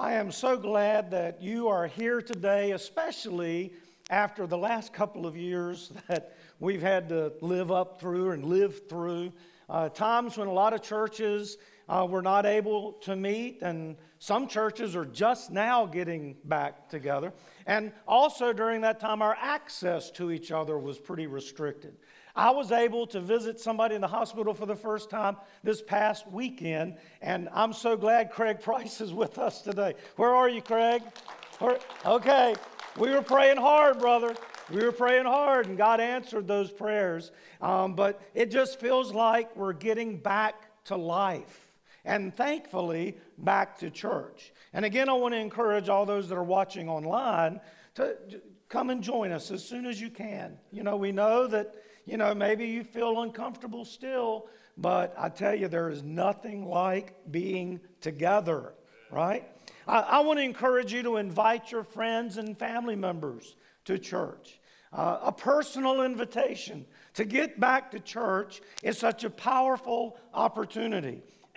I am so glad that you are here today, especially after the last couple of years that we've had to live up through and live through. Uh, times when a lot of churches uh, were not able to meet, and some churches are just now getting back together. And also during that time, our access to each other was pretty restricted. I was able to visit somebody in the hospital for the first time this past weekend, and I'm so glad Craig Price is with us today. Where are you, Craig? Okay, we were praying hard, brother. We were praying hard, and God answered those prayers. Um, but it just feels like we're getting back to life and thankfully back to church. And again, I want to encourage all those that are watching online to come and join us as soon as you can. You know, we know that, you know, maybe you feel uncomfortable still, but I tell you, there is nothing like being together, right? I, I want to encourage you to invite your friends and family members to church. Uh, a personal invitation to get back to church is such a powerful opportunity.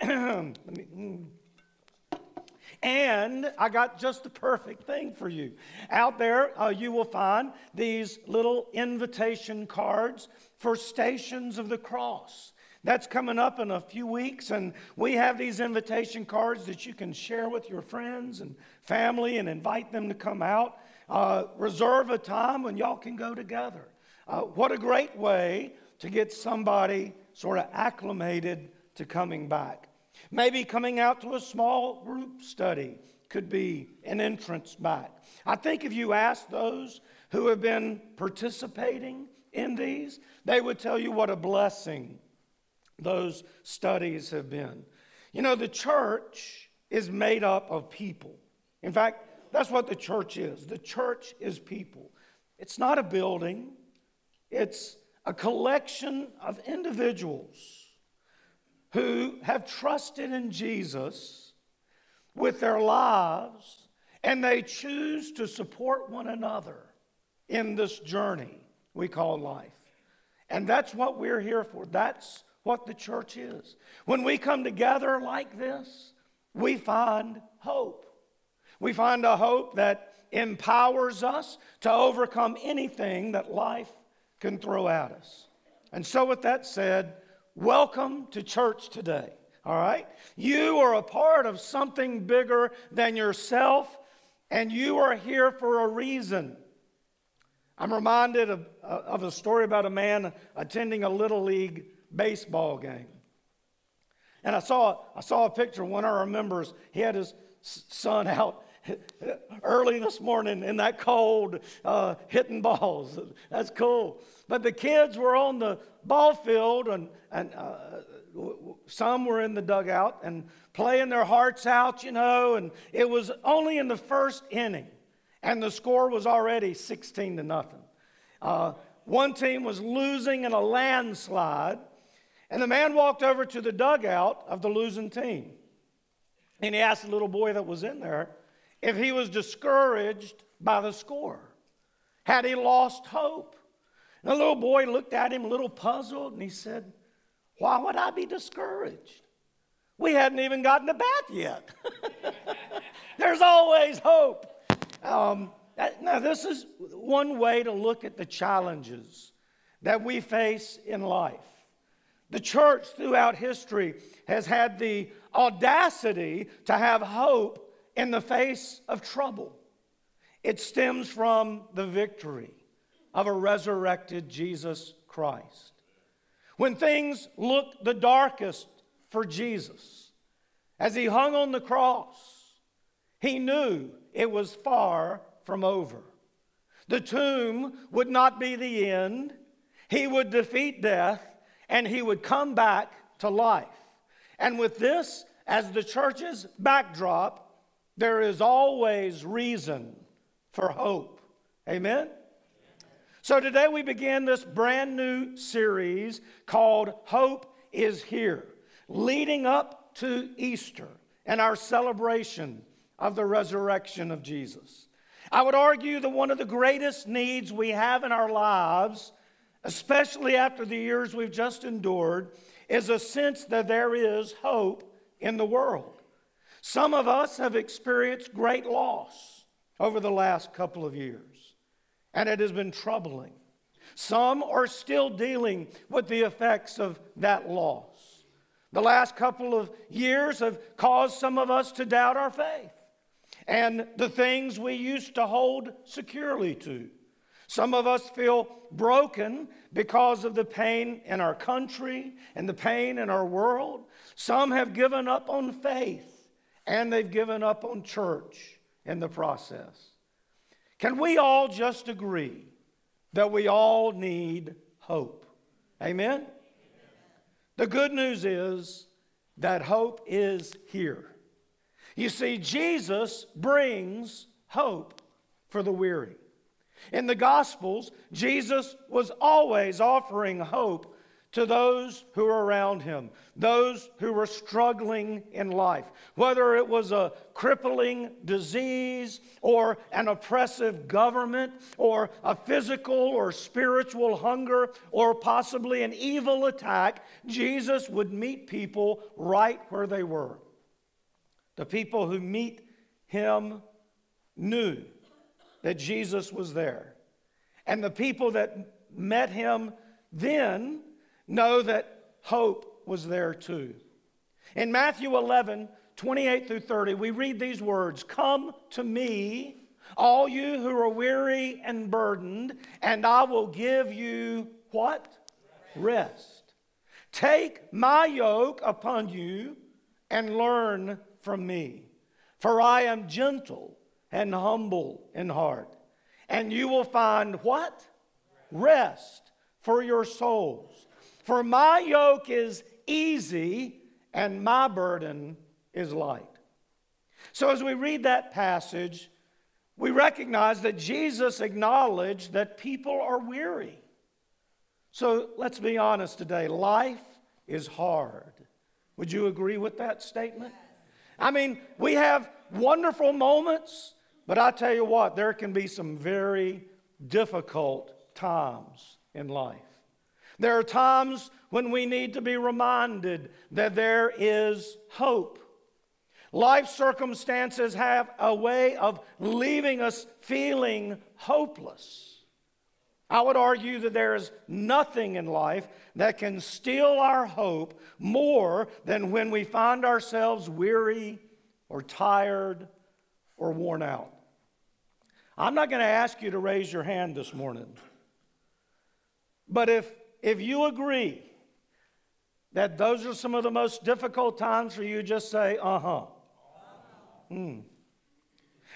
And I got just the perfect thing for you. Out there, uh, you will find these little invitation cards for Stations of the Cross. That's coming up in a few weeks, and we have these invitation cards that you can share with your friends and family and invite them to come out. Uh, reserve a time when y'all can go together. Uh, what a great way to get somebody sort of acclimated to coming back. Maybe coming out to a small group study could be an entrance back. I think if you ask those who have been participating in these, they would tell you what a blessing those studies have been. You know, the church is made up of people. In fact, that's what the church is. The church is people. It's not a building, it's a collection of individuals who have trusted in Jesus with their lives and they choose to support one another in this journey we call life. And that's what we're here for. That's what the church is. When we come together like this, we find hope. We find a hope that empowers us to overcome anything that life can throw at us. And so, with that said, Welcome to church today, all right? You are a part of something bigger than yourself, and you are here for a reason. I'm reminded of, of a story about a man attending a little league baseball game. And I saw, I saw a picture, one of our members, he had his son out early this morning in that cold, uh, hitting balls. That's cool. But the kids were on the ball field, and, and uh, some were in the dugout and playing their hearts out, you know. And it was only in the first inning, and the score was already 16 to nothing. Uh, one team was losing in a landslide, and the man walked over to the dugout of the losing team. And he asked the little boy that was in there if he was discouraged by the score. Had he lost hope? And the little boy looked at him a little puzzled and he said, Why would I be discouraged? We hadn't even gotten to bat yet. There's always hope. Um, now, this is one way to look at the challenges that we face in life. The church throughout history has had the audacity to have hope in the face of trouble. It stems from the victory of a resurrected Jesus Christ. When things looked the darkest for Jesus, as he hung on the cross, he knew it was far from over. The tomb would not be the end, he would defeat death, and he would come back to life. And with this as the church's backdrop, there is always reason for hope. Amen? So today we begin this brand new series called Hope is Here, leading up to Easter and our celebration of the resurrection of Jesus. I would argue that one of the greatest needs we have in our lives, especially after the years we've just endured, is a sense that there is hope in the world. Some of us have experienced great loss over the last couple of years, and it has been troubling. Some are still dealing with the effects of that loss. The last couple of years have caused some of us to doubt our faith and the things we used to hold securely to. Some of us feel broken because of the pain in our country and the pain in our world. Some have given up on faith and they've given up on church in the process. Can we all just agree that we all need hope? Amen? The good news is that hope is here. You see, Jesus brings hope for the weary. In the Gospels, Jesus was always offering hope to those who were around him, those who were struggling in life, whether it was a crippling disease or an oppressive government or a physical or spiritual hunger or possibly an evil attack, Jesus would meet people right where they were. The people who meet him knew that Jesus was there. And the people that met him then know that hope was there too. In Matthew 11, 28 through 30, we read these words Come to me, all you who are weary and burdened, and I will give you what? Rest. Take my yoke upon you and learn from me, for I am gentle and humble in heart, and you will find what? Rest for your souls. For my yoke is easy and my burden is light. So, as we read that passage, we recognize that Jesus acknowledged that people are weary. So, let's be honest today life is hard. Would you agree with that statement? I mean, we have wonderful moments, but I tell you what, there can be some very difficult times in life. There are times when we need to be reminded that there is hope. Life circumstances have a way of leaving us feeling hopeless. I would argue that there is nothing in life that can steal our hope more than when we find ourselves weary or tired or worn out. I'm not going to ask you to raise your hand this morning. But if if you agree that those are some of the most difficult times for you, just say, uh huh. Hmm.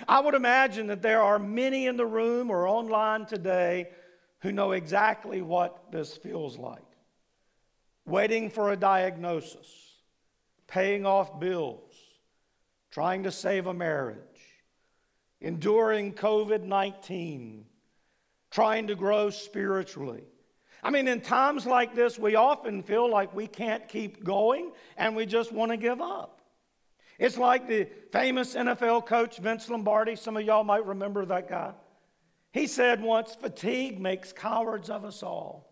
I would imagine that there are many in the room or online today who know exactly what this feels like. Waiting for a diagnosis, paying off bills, trying to save a marriage, enduring COVID 19, trying to grow spiritually I mean, in times like this, we often feel like we can't keep going and we just want to give up. It's like the famous NFL coach Vince Lombardi. Some of y'all might remember that guy. He said once, fatigue makes cowards of us all.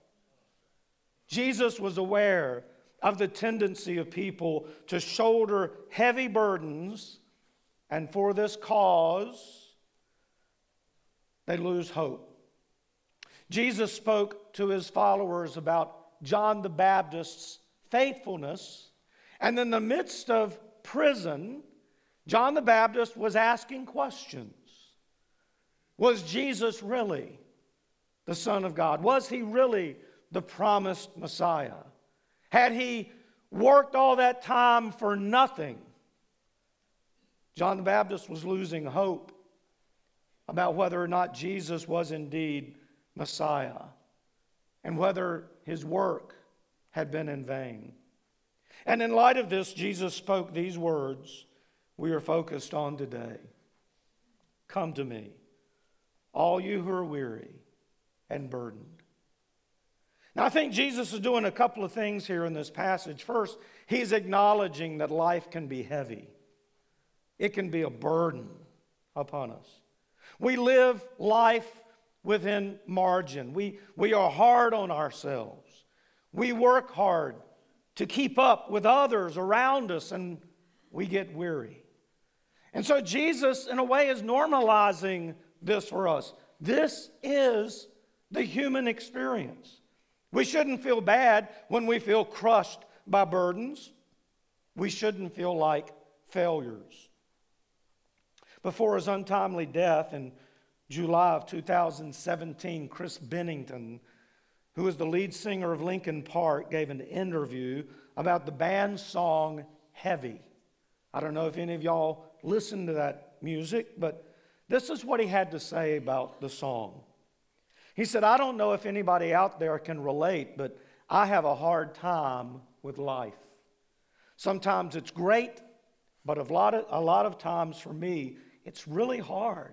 Jesus was aware of the tendency of people to shoulder heavy burdens, and for this cause, they lose hope. Jesus spoke to his followers about John the Baptist's faithfulness, and in the midst of prison, John the Baptist was asking questions. Was Jesus really the Son of God? Was he really the promised Messiah? Had he worked all that time for nothing? John the Baptist was losing hope about whether or not Jesus was indeed Messiah and whether his work had been in vain. And in light of this, Jesus spoke these words we are focused on today Come to me, all you who are weary and burdened. Now, I think Jesus is doing a couple of things here in this passage. First, he's acknowledging that life can be heavy, it can be a burden upon us. We live life within margin. We, we are hard on ourselves. We work hard to keep up with others around us and we get weary. And so Jesus, in a way, is normalizing this for us. This is the human experience. We shouldn't feel bad when we feel crushed by burdens. We shouldn't feel like failures. Before his untimely death in July of 2017, Chris Bennington, who is the lead singer of Linkin Park, gave an interview about the band's song Heavy. I don't know if any of y'all listened to that music, but this is what he had to say about the song. He said, I don't know if anybody out there can relate, but I have a hard time with life. Sometimes it's great, but a lot of, a lot of times for me, it's really hard.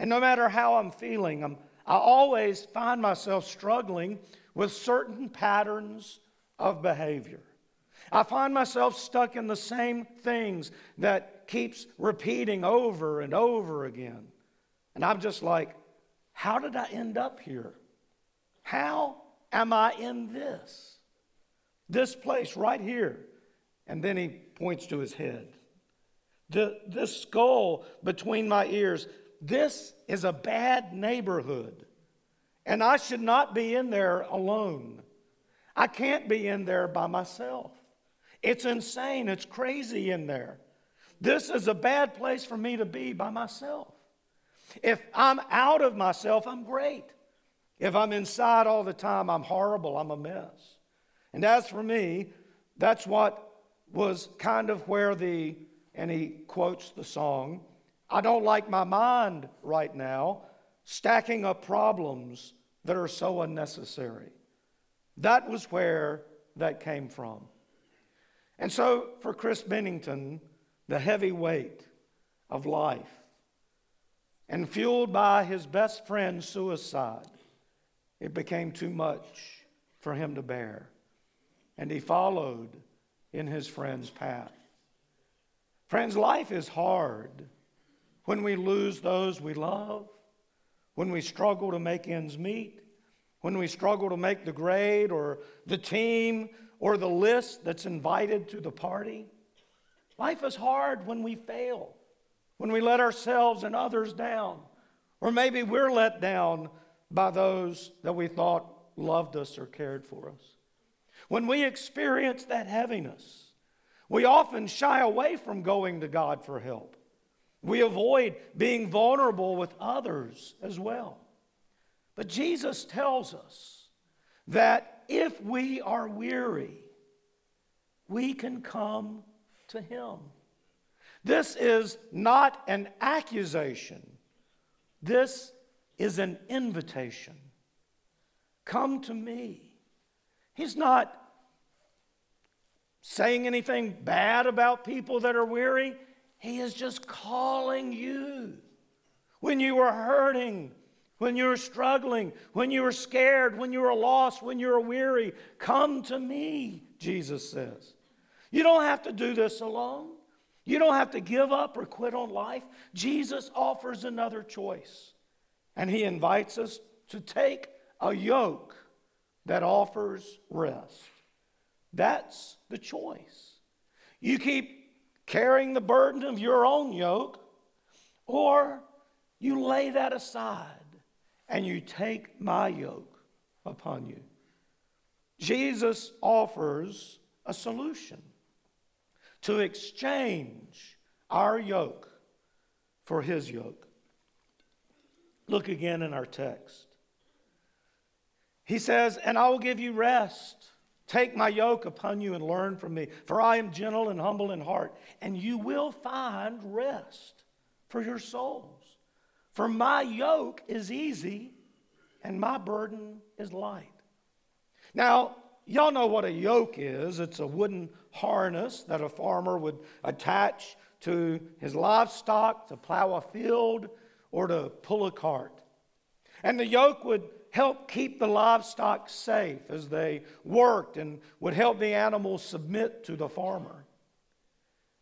And no matter how I'm feeling, I'm, I always find myself struggling with certain patterns of behavior. I find myself stuck in the same things that keeps repeating over and over again. And I'm just like, how did I end up here? How am I in this? This place right here. And then he points to his head. The, this skull between my ears, this is a bad neighborhood. And I should not be in there alone. I can't be in there by myself. It's insane. It's crazy in there. This is a bad place for me to be by myself. If I'm out of myself, I'm great. If I'm inside all the time, I'm horrible. I'm a mess. And as for me, that's what was kind of where the, and he quotes the song, I don't like my mind right now, stacking up problems that are so unnecessary. That was where that came from. And so for Chris Bennington, the heavy weight of life, and fueled by his best friend's suicide, it became too much for him to bear. And he followed in his friend's path. Friends, life is hard when we lose those we love, when we struggle to make ends meet, when we struggle to make the grade or the team or the list that's invited to the party. Life is hard when we fail, when we let ourselves and others down, or maybe we're let down by those that we thought loved us or cared for us. When we experience that heaviness, we often shy away from going to God for help. We avoid being vulnerable with others as well. But Jesus tells us that if we are weary, we can come to Him. This is not an accusation, this is an invitation. Come to me. He's not saying anything bad about people that are weary. He is just calling you. When you are hurting, when you're struggling, when you're scared, when you're lost, when you're weary, come to me, Jesus says. You don't have to do this alone. You don't have to give up or quit on life. Jesus offers another choice. And he invites us to take a yoke that offers rest. That's the choice. You keep carrying the burden of your own yoke, or you lay that aside and you take my yoke upon you. Jesus offers a solution to exchange our yoke for his yoke. Look again in our text. He says, And I will give you rest. Take my yoke upon you and learn from me, for I am gentle and humble in heart, and you will find rest for your souls. For my yoke is easy and my burden is light. Now, y'all know what a yoke is it's a wooden harness that a farmer would attach to his livestock to plow a field or to pull a cart. And the yoke would help keep the livestock safe as they worked and would help the animals submit to the farmer.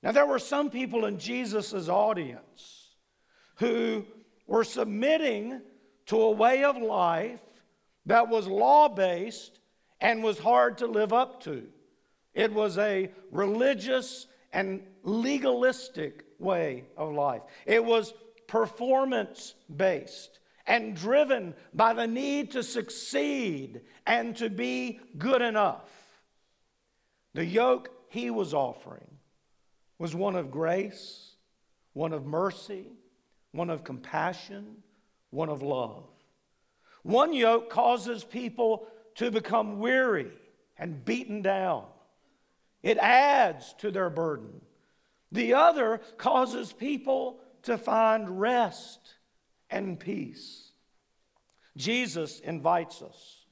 Now, there were some people in Jesus' audience who were submitting to a way of life that was law based and was hard to live up to. It was a religious and legalistic way of life. It was performance based and driven by the need to succeed and to be good enough. The yoke he was offering was one of grace, one of mercy, one of compassion, one of love. One yoke causes people to become weary and beaten down. It adds to their burden. The other causes people to find rest and peace. Jesus invites us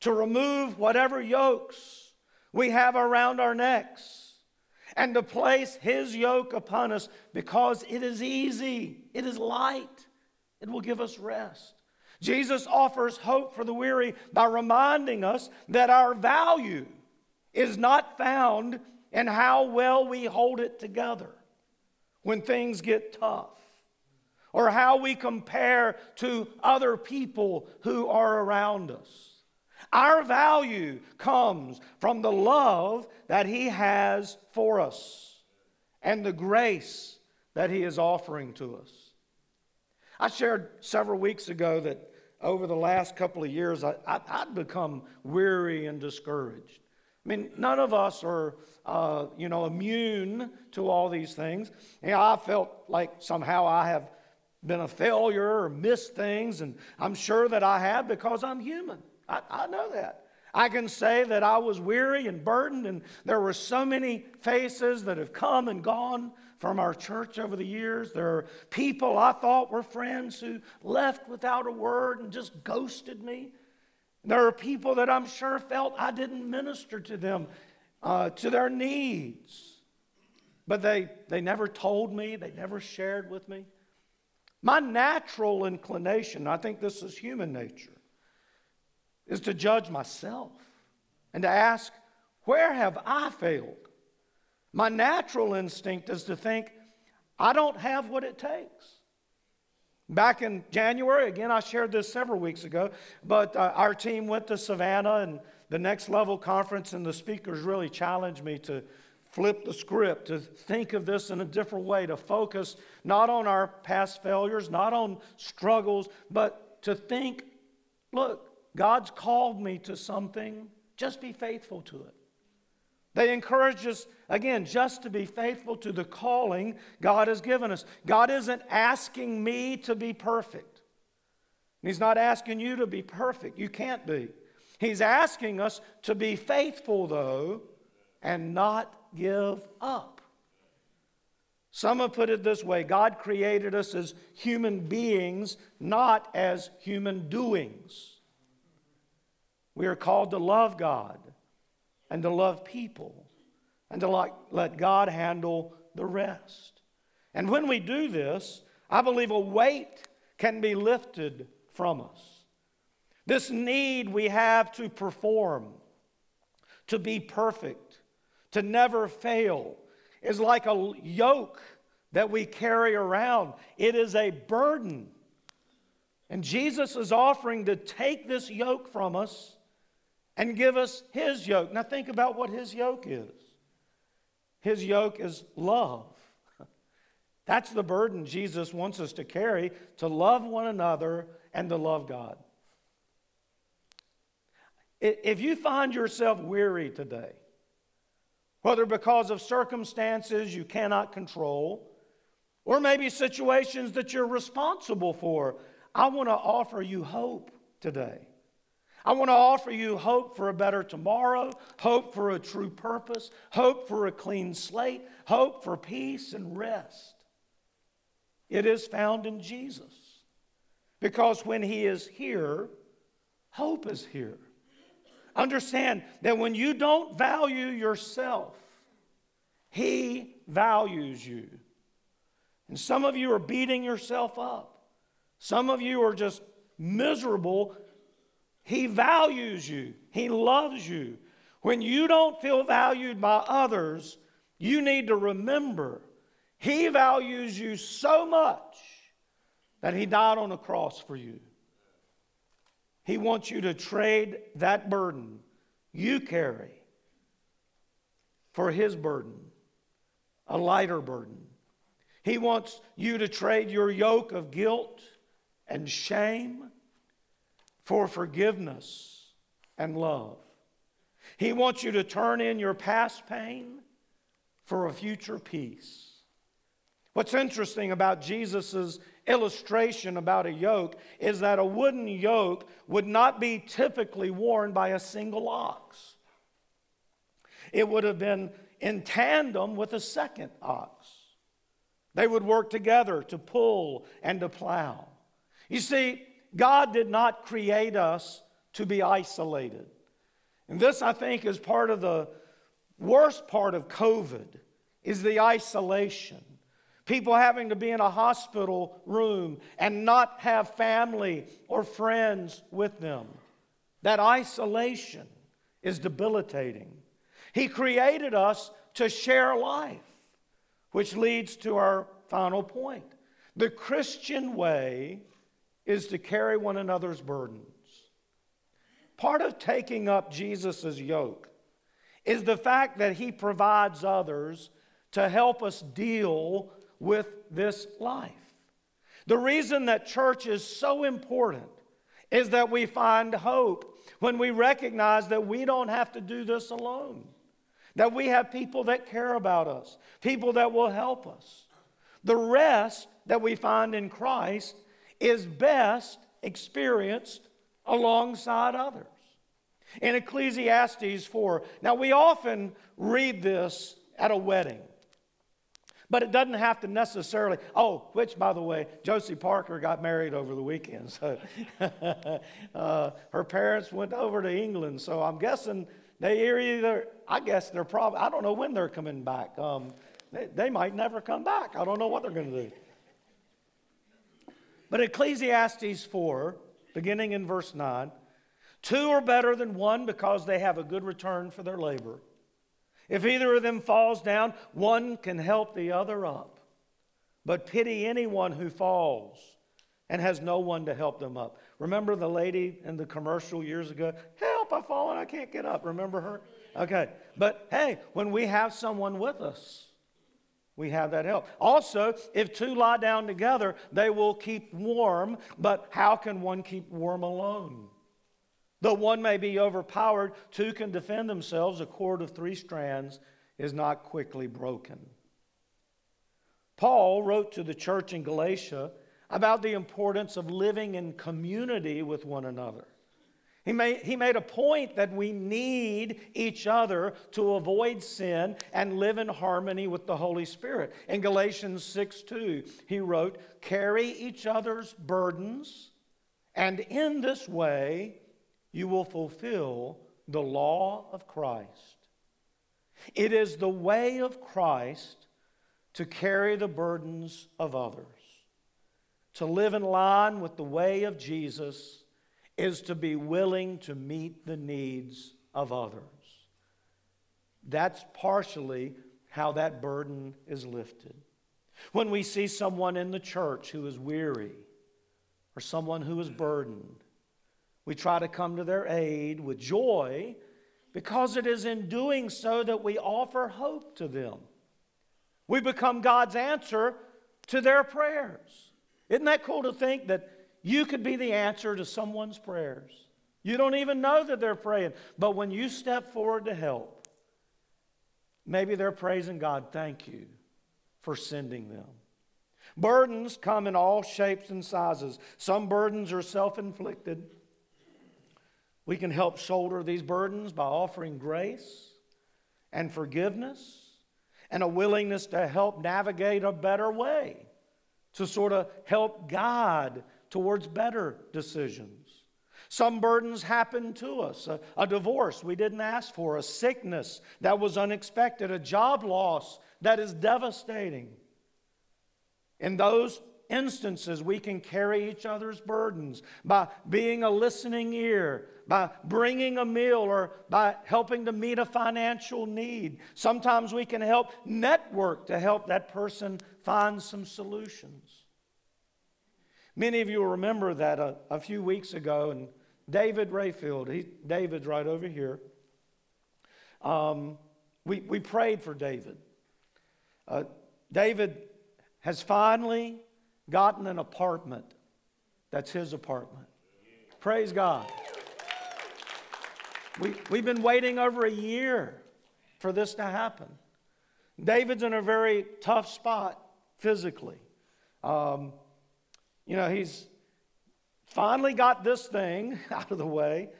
to remove whatever yokes we have around our necks and to place His yoke upon us because it is easy, it is light, it will give us rest. Jesus offers hope for the weary by reminding us that our value is not found in how well we hold it together when things get tough or how we compare to other people who are around us. Our value comes from the love that He has for us and the grace that He is offering to us. I shared several weeks ago that over the last couple of years, I, would become weary and discouraged. I mean, none of us are, uh, you know, immune to all these things. And I felt like somehow I have been a failure or missed things, and I'm sure that I have because I'm human. I, I know that. I can say that I was weary and burdened, and there were so many faces that have come and gone from our church over the years. There are people I thought were friends who left without a word and just ghosted me. There are people that I'm sure felt I didn't minister to them, uh, to their needs. But they, they never told me, they never shared with me. My natural inclination, I think this is human nature, is to judge myself and to ask, where have I failed? My natural instinct is to think, I don't have what it takes. Back in January, again, I shared this several weeks ago, but uh, our team went to Savannah and the next level conference, and the speakers really challenged me to flip the script, to think of this in a different way, to focus not on our past failures, not on struggles, but to think look, God's called me to something, just be faithful to it. They encourage us, again, just to be faithful to the calling God has given us. God isn't asking me to be perfect. He's not asking you to be perfect. You can't be. He's asking us to be faithful, though, and not give up. Some have put it this way God created us as human beings, not as human doings. We are called to love God and to love people and to let God handle the rest. And when we do this, I believe a weight can be lifted from us. This need we have to perform, to be perfect, to never fail, is like a yoke that we carry around. It is a burden. And Jesus is offering to take this yoke from us and give us his yoke. Now, think about what his yoke is. His yoke is love. That's the burden Jesus wants us to carry to love one another and to love God. If you find yourself weary today, whether because of circumstances you cannot control, or maybe situations that you're responsible for, I want to offer you hope today. I want to offer you hope for a better tomorrow, hope for a true purpose, hope for a clean slate, hope for peace and rest. It is found in Jesus. Because when He is here, hope is here. Understand that when you don't value yourself, He values you. And some of you are beating yourself up. Some of you are just miserable he values you, He loves you. When you don't feel valued by others, you need to remember He values you so much that He died on the cross for you. He wants you to trade that burden you carry for His burden a lighter burden. He wants you to trade your yoke of guilt and shame for forgiveness and love. He wants you to turn in your past pain for a future peace. What's interesting about Jesus' illustration about a yoke is that a wooden yoke would not be typically worn by a single ox. It would have been in tandem with a second ox. They would work together to pull and to plow. You see, God did not create us to be isolated. And this, I think, is part of the worst part of COVID is the isolation. People having to be in a hospital room and not have family or friends with them. That isolation is debilitating. He created us to share life, which leads to our final point. The Christian way is to carry one another's burdens. Part of taking up Jesus' yoke is the fact that he provides others to help us deal with this life. The reason that church is so important is that we find hope when we recognize that we don't have to do this alone, that we have people that care about us, people that will help us. The rest that we find in Christ is best experienced alongside others. In Ecclesiastes 4, now we often read this at a wedding. But it doesn't have to necessarily. Oh, which, by the way, Josie Parker got married over the weekend. So uh, her parents went over to England. So I'm guessing they either, I guess they're probably, I don't know when they're coming back. Um, they, they might never come back. I don't know what they're going to do. But Ecclesiastes 4, beginning in verse 9, two are better than one because they have a good return for their labor. If either of them falls down, one can help the other up. But pity anyone who falls and has no one to help them up. Remember the lady in the commercial years ago? Help, I've fallen, I can't get up. Remember her? Okay. But hey, when we have someone with us, we have that help. Also, if two lie down together, they will keep warm, but how can one keep warm alone? Though one may be overpowered, two can defend themselves. A cord of three strands is not quickly broken. Paul wrote to the church in Galatia about the importance of living in community with one another. He made, he made a point that we need each other to avoid sin and live in harmony with the Holy Spirit. In Galatians 6 2, he wrote, Carry each other's burdens, and in this way you will fulfill the law of Christ. It is the way of Christ to carry the burdens of others. To live in line with the way of Jesus is to be willing to meet the needs of others. That's partially how that burden is lifted. When we see someone in the church who is weary or someone who is burdened, we try to come to their aid with joy because it is in doing so that we offer hope to them. We become God's answer to their prayers. Isn't that cool to think that you could be the answer to someone's prayers? You don't even know that they're praying, but when you step forward to help, maybe they're praising God, thank you for sending them. Burdens come in all shapes and sizes. Some burdens are self inflicted. We can help shoulder these burdens by offering grace and forgiveness and a willingness to help navigate a better way, to sort of help God towards better decisions. Some burdens happen to us a, a, divorce we didn't ask for, a sickness that was unexpected, a job loss that is devastating. In those instances, we can carry each other's burdens by being a listening ear, by bringing a meal, or by helping to meet a financial need. Sometimes we can help network to help that person find some solutions. Many of you will remember that a, a few weeks ago, and David Rayfield, he, David's right over here. Um, we, we prayed for David. uh, David has finally gotten an apartment. That's his apartment. Praise God. We, we've been waiting over a year for this to happen. David's in a very tough spot physically. Um, you know, he's finally got this thing out of the way,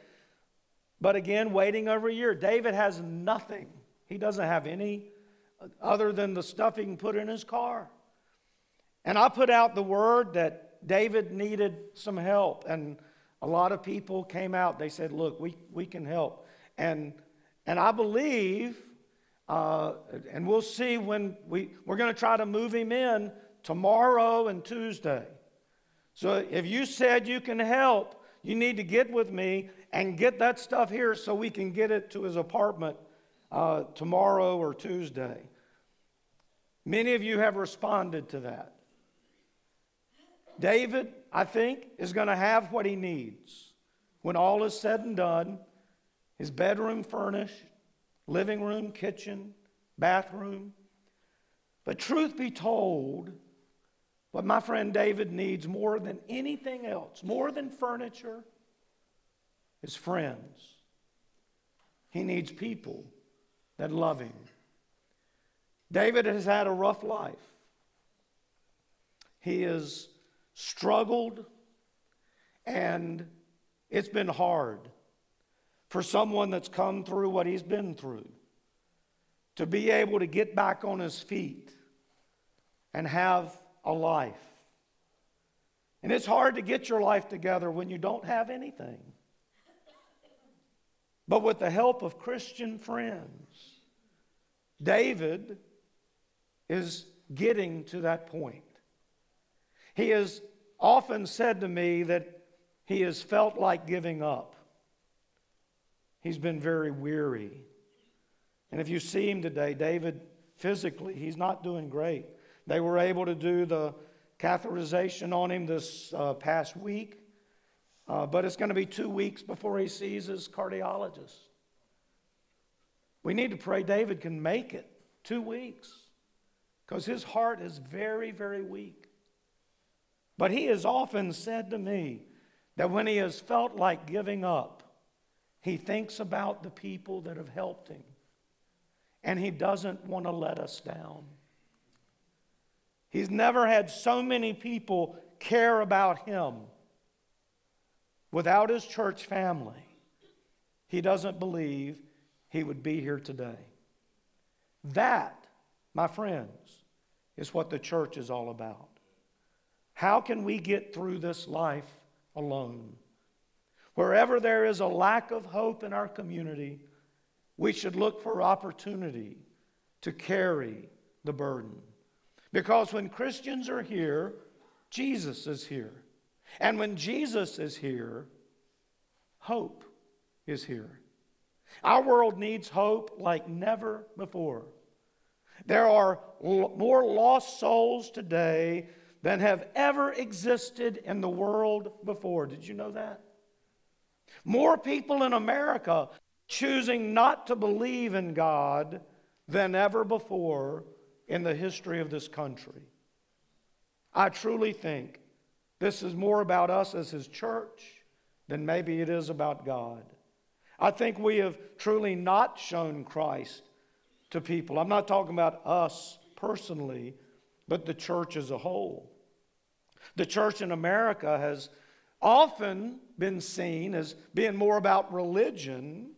but again, waiting over a year. David has nothing. He doesn't have any other than the stuff he can put in his car. And I put out the word that David needed some help, and a lot of people came out. They said, Look, we, we can help. And, and I believe, uh, and we'll see when we, we're going to try to move him in tomorrow and Tuesday. So if you said you can help, you need to get with me and get that stuff here so we can get it to his apartment uh, tomorrow or Tuesday. Many of you have responded to that. David, I think, is going to have what he needs. When all is said and done, his bedroom furnished, living room, kitchen, bathroom. But truth be told, what my friend David needs more than anything else, more than furniture, is friends. He needs people that love him. David has had a rough life. He has struggled, and it's been hard for someone that's come through what he's been through to be able to get back on his feet and have a life. And it's hard to get your life together when you don't have anything. But with the help of Christian friends, David is getting to that point. He has often said to me that he has felt like giving up. He's been very weary. And if you see him today, David, physically, he's not doing great. They were able to do the catheterization on him this uh, past week, uh, but it's going to be two weeks before he sees his cardiologist. We need to pray David can make it two weeks because his heart is very, very weak. But he has often said to me that when he has felt like giving up, he thinks about the people that have helped him, and he doesn't want to let us down. He's never had so many people care about him. Without his church family, he doesn't believe he would be here today. That, my friends, is what the church is all about. How can we get through this life alone? Wherever there is a lack of hope in our community, we should look for opportunity to carry the burden. Because when Christians are here, Jesus is here. And when Jesus is here, hope is here. Our world needs hope like never before. There are more lost souls today than have ever existed in the world before. Did you know that? More people in America choosing not to believe in God than ever before in the history of this country. I truly think this is more about us as His church than maybe it is about God. I think we have truly not shown Christ to people. I'm not talking about us personally, but the church as a whole. The church in America has often been seen as being more about religion,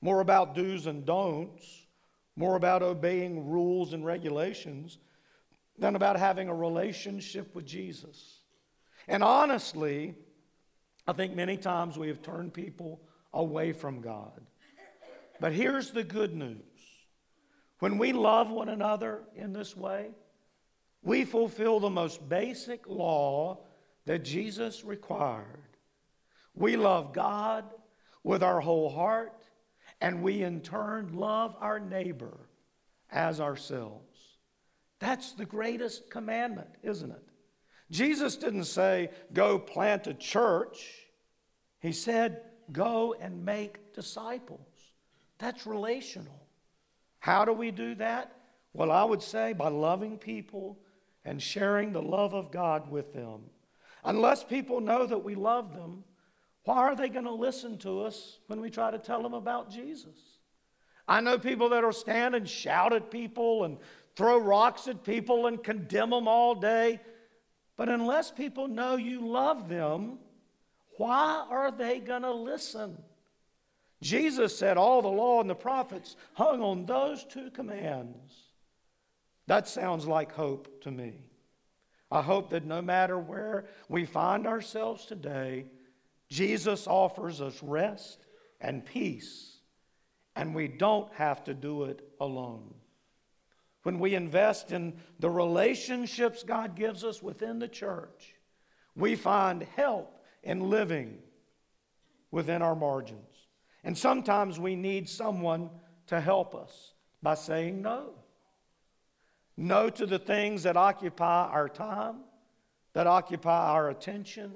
more about do's and don'ts, more about obeying rules and regulations than about having a relationship with Jesus. And honestly, I think many times we have turned people away from God. But here's the good news when we love one another in this way, we fulfill the most basic law that Jesus required. We love God with our whole heart, and we in turn love our neighbor as ourselves. That's the greatest commandment, isn't it? Jesus didn't say, go plant a church. He said, go and make disciples. That's relational. How do we do that? Well, I would say by loving people and sharing the love of God with them. Unless people know that we love them, why are they going to listen to us when we try to tell them about Jesus? I know people that will stand and shout at people and throw rocks at people and condemn them all day. But unless people know you love them, why are they going to listen? Jesus said all the law and the prophets hung on those two commands. That sounds like hope to me. I hope that no matter where we find ourselves today, Jesus offers us rest and peace, and we don't have to do it alone. When we invest in the relationships God gives us within the church, we find help in living within our margins. And sometimes we need someone to help us by saying no. No to the things that occupy our time, that occupy our attention,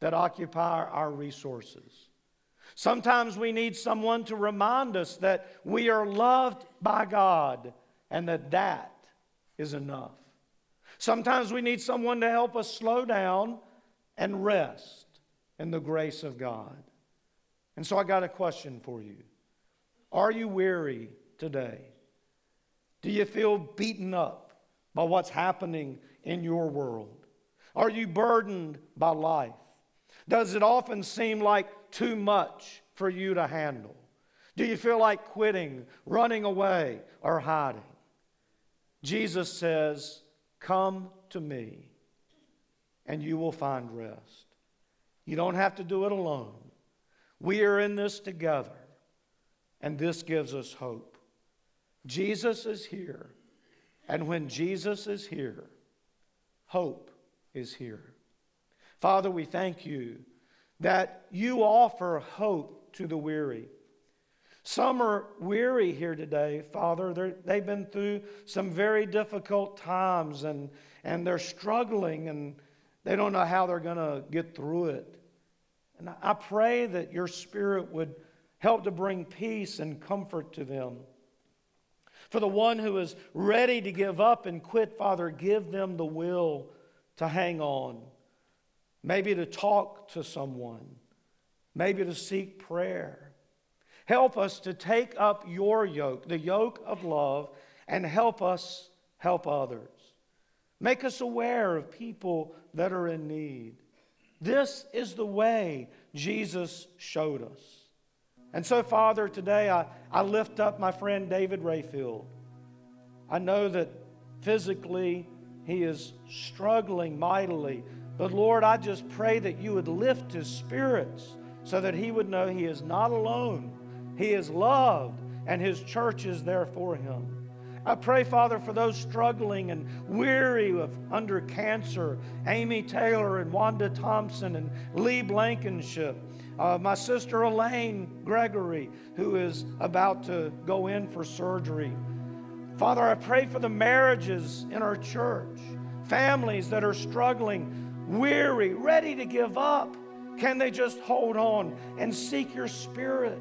that occupy our resources. Sometimes we need someone to remind us that we are loved by God and that that is enough. Sometimes we need someone to help us slow down and rest in the grace of God. And so I got a question for you. Are you weary today? Do you feel beaten up by what's happening in your world? Are you burdened by life? Does it often seem like too much for you to handle? Do you feel like quitting, running away, or hiding? Jesus says, Come to me, and you will find rest. You don't have to do it alone. We are in this together, and this gives us hope. Jesus is here, and when Jesus is here, hope is here. Father, we thank you that you offer hope to the weary. Some are weary here today, Father. they have been through some very difficult times and, and they're struggling and they don't know how they're going to get through it. And I pray that your Spirit would help to bring peace and comfort to them. For the one who is ready to give up and quit, Father, give them the will to hang on. Maybe to talk to someone. Maybe to seek prayer. Help us to take up your yoke, the yoke of love, and help us help others. Make us aware of people that are in need. This is the way Jesus showed us. And so, Father, today I, I lift up my friend David Rayfield. I know that physically he is struggling mightily, but Lord, I just pray that you would lift his spirits so that he would know he is not alone he is loved, and His church is there for him. I pray, Father, for those struggling and weary of under cancer, Amy Taylor and Wanda Thompson and Lee Blankenship, uh, my sister Elaine Gregory, who is about to go in for surgery. Father, I pray for the marriages in our church, families that are struggling, weary, ready to give up. Can they just hold on and seek your spirit?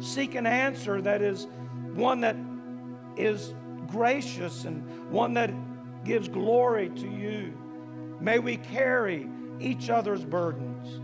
Seek an answer that is one that is gracious and one that gives glory to you. May we carry each other's burdens.